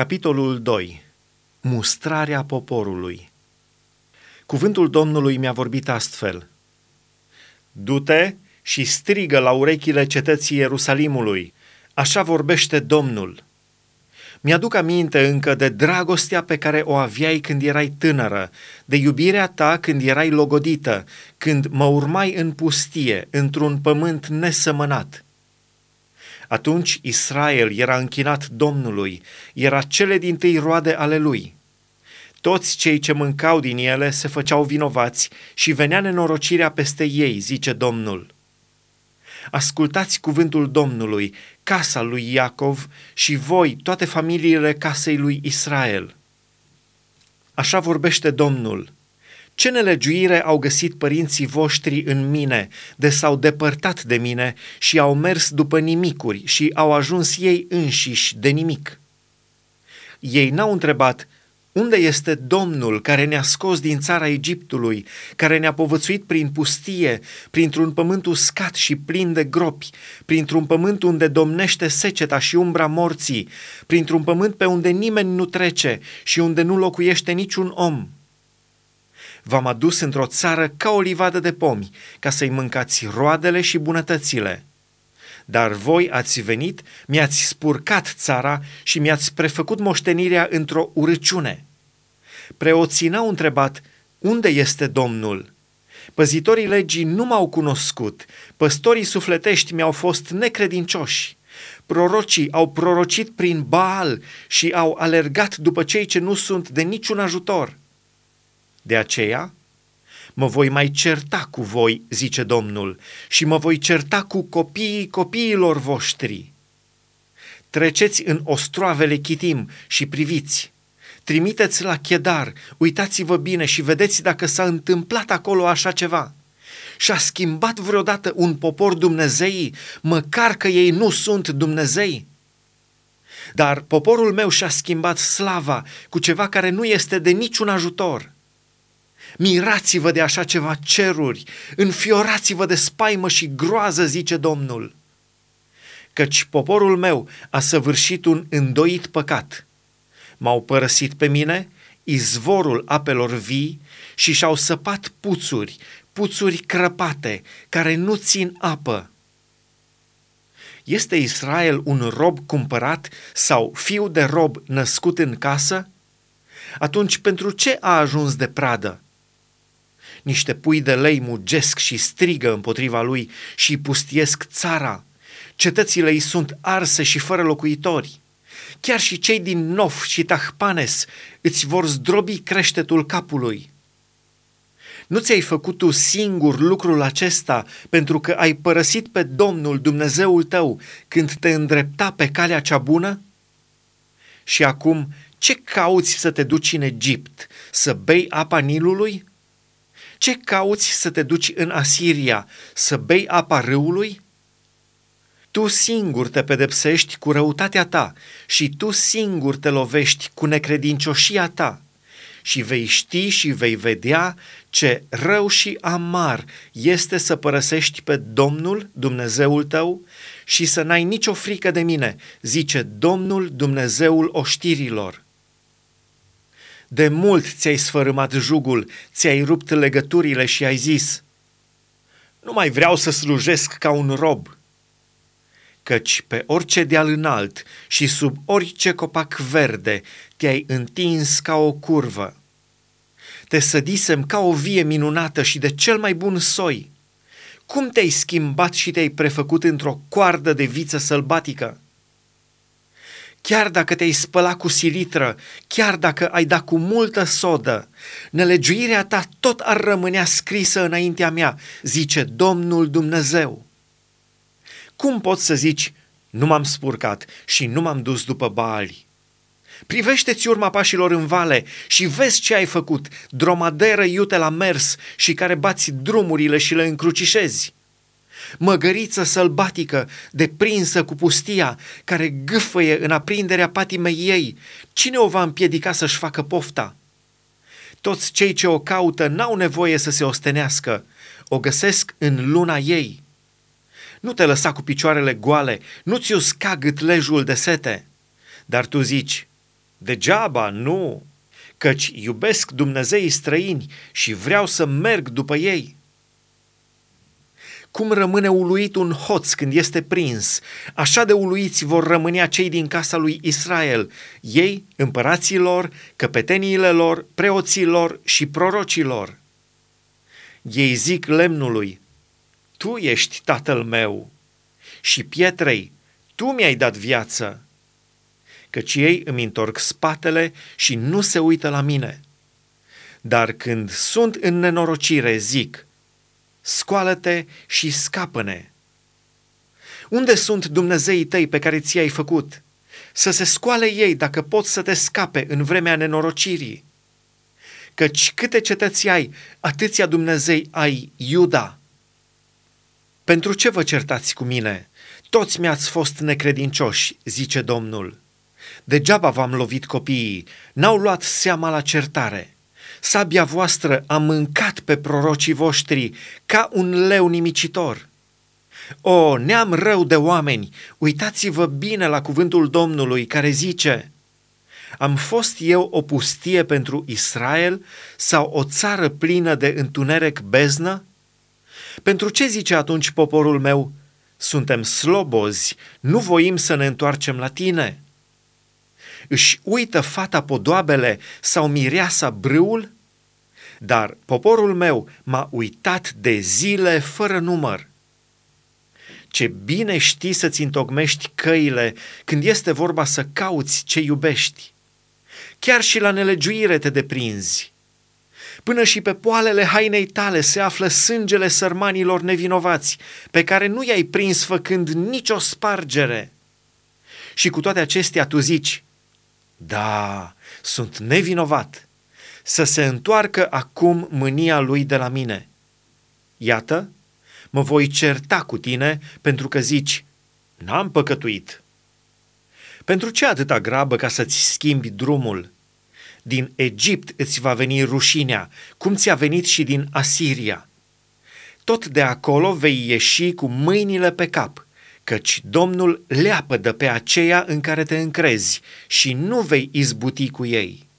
Capitolul 2. Mustrarea poporului. Cuvântul Domnului mi-a vorbit astfel. Du-te și strigă la urechile cetății Ierusalimului. Așa vorbește Domnul. Mi-aduc aminte încă de dragostea pe care o aveai când erai tânără, de iubirea ta când erai logodită, când mă urmai în pustie, într-un pământ nesămănat – atunci Israel era închinat Domnului, era cele din tâi roade ale lui. Toți cei ce mâncau din ele se făceau vinovați și venea nenorocirea peste ei, zice Domnul. Ascultați cuvântul Domnului, casa lui Iacov și voi, toate familiile casei lui Israel. Așa vorbește Domnul – ce nelegiuire au găsit părinții voștri în mine, de s-au depărtat de mine și au mers după nimicuri și au ajuns ei înșiși de nimic. Ei n-au întrebat, unde este Domnul care ne-a scos din țara Egiptului, care ne-a povățuit prin pustie, printr-un pământ uscat și plin de gropi, printr-un pământ unde domnește seceta și umbra morții, printr-un pământ pe unde nimeni nu trece și unde nu locuiește niciun om?' V-am adus într-o țară ca o livadă de pomi, ca să-i mâncați roadele și bunătățile. Dar voi ați venit, mi-ați spurcat țara și mi-ați prefăcut moștenirea într-o urăciune. Preoții n-au întrebat, unde este Domnul? Păzitorii legii nu m-au cunoscut, păstorii sufletești mi-au fost necredincioși. Prorocii au prorocit prin Baal și au alergat după cei ce nu sunt de niciun ajutor. De aceea, mă voi mai certa cu voi, zice Domnul, și mă voi certa cu copiii copiilor voștri. Treceți în ostroavele Chitim și priviți. Trimiteți la Chedar, uitați-vă bine și vedeți dacă s-a întâmplat acolo așa ceva. Și-a schimbat vreodată un popor Dumnezeii, măcar că ei nu sunt Dumnezei? Dar poporul meu și-a schimbat slava cu ceva care nu este de niciun ajutor – Mirați-vă de așa ceva ceruri, înfiorați-vă de spaimă și groază, zice Domnul. Căci poporul meu a săvârșit un îndoit păcat. M-au părăsit pe mine, izvorul apelor vii, și și-au săpat puțuri, puțuri crăpate, care nu țin apă. Este Israel un rob cumpărat sau fiu de rob născut în casă? Atunci pentru ce a ajuns de pradă? Niște pui de lei mugesc și strigă împotriva lui și pustiesc țara. Cetățile îi sunt arse și fără locuitori. Chiar și cei din Nof și Tahpanes îți vor zdrobi creștetul capului. Nu ți-ai făcut tu singur lucrul acesta pentru că ai părăsit pe Domnul Dumnezeul tău când te îndrepta pe calea cea bună? Și acum, ce cauți să te duci în Egipt? Să bei apa Nilului? Ce cauți să te duci în Asiria, să bei apa râului? Tu singur te pedepsești cu răutatea ta și tu singur te lovești cu necredincioșia ta și vei ști și vei vedea ce rău și amar este să părăsești pe Domnul Dumnezeul tău și să n-ai nicio frică de mine, zice Domnul Dumnezeul oștirilor. De mult ți-ai sfărâmat jugul, ți-ai rupt legăturile și ai zis, nu mai vreau să slujesc ca un rob, căci pe orice deal înalt și sub orice copac verde te-ai întins ca o curvă. Te sădisem ca o vie minunată și de cel mai bun soi. Cum te-ai schimbat și te-ai prefăcut într-o coardă de viță sălbatică? Chiar dacă te-ai spălat cu silitră, chiar dacă ai dat cu multă sodă, nelegiuirea ta tot ar rămânea scrisă înaintea mea, zice Domnul Dumnezeu. Cum poți să zici, nu m-am spurcat și nu m-am dus după Baali? Privește-ți urma pașilor în vale și vezi ce ai făcut, dromaderă iute la mers și care bați drumurile și le încrucișezi măgăriță sălbatică, deprinsă cu pustia, care gâfăie în aprinderea patimei ei, cine o va împiedica să-și facă pofta? Toți cei ce o caută n-au nevoie să se ostenească, o găsesc în luna ei. Nu te lăsa cu picioarele goale, nu ți usca gâtlejul de sete, dar tu zici, Degeaba, nu, căci iubesc Dumnezeii străini și vreau să merg după ei. Cum rămâne uluit un hoț când este prins, așa de uluiți vor rămâne cei din casa lui Israel, ei, împărații lor, căpeteniile lor, preoții lor și prorocii lor. Ei zic lemnului, Tu ești tatăl meu, și pietrei, Tu mi-ai dat viață, căci ei îmi întorc spatele și nu se uită la mine. Dar când sunt în nenorocire, zic, scoală-te și scapă-ne. Unde sunt Dumnezeii tăi pe care ți-ai făcut? Să se scoale ei dacă pot să te scape în vremea nenorocirii. Căci câte cetăți ai, atâția Dumnezei ai, Iuda. Pentru ce vă certați cu mine? Toți mi-ați fost necredincioși, zice Domnul. Degeaba v-am lovit copiii, n-au luat seama la certare. Sabia voastră a mâncat pe prorocii voștri ca un leu nimicitor. O, neam rău de oameni, uitați-vă bine la cuvântul Domnului care zice, Am fost eu o pustie pentru Israel sau o țară plină de întuneric beznă? Pentru ce zice atunci poporul meu, suntem slobozi, nu voim să ne întoarcem la tine?' Își uită fata podoabele sau mireasa brâul? Dar poporul meu m-a uitat de zile fără număr. Ce bine știi să-ți întocmești căile când este vorba să cauți ce iubești. Chiar și la nelegiuire te deprinzi. Până și pe poalele hainei tale se află sângele sărmanilor nevinovați, pe care nu i-ai prins făcând nicio spargere. Și cu toate acestea tu zici, da, sunt nevinovat. Să se întoarcă acum mânia lui de la mine. Iată, mă voi certa cu tine pentru că zici, n-am păcătuit. Pentru ce atâta grabă ca să-ți schimbi drumul? Din Egipt îți va veni rușinea, cum ți-a venit și din Asiria. Tot de acolo vei ieși cu mâinile pe cap – căci Domnul leapă de pe aceea în care te încrezi și nu vei izbuti cu ei.